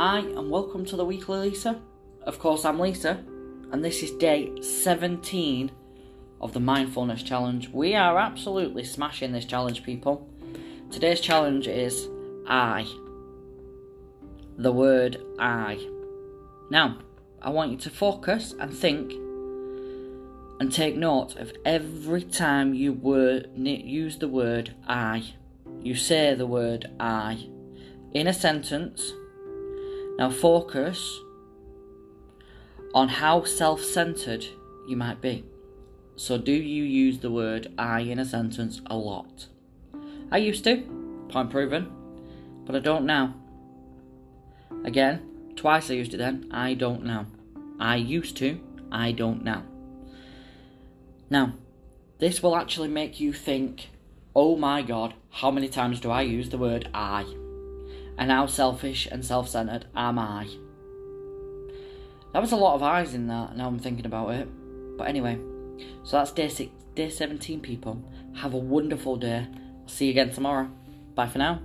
Hi, and welcome to the Weekly Lisa. Of course, I'm Lisa, and this is day 17 of the Mindfulness Challenge. We are absolutely smashing this challenge, people. Today's challenge is I. The word I. Now, I want you to focus and think and take note of every time you use the word I. You say the word I in a sentence now focus on how self centered you might be. So, do you use the word I in a sentence a lot? I used to, point proven, but I don't now. Again, twice I used it then, I don't now. I used to, I don't now. Now, this will actually make you think, oh my god, how many times do I use the word I? And how selfish and self centered am I? That was a lot of eyes in that, now I'm thinking about it. But anyway, so that's day, six, day 17, people. Have a wonderful day. I'll see you again tomorrow. Bye for now.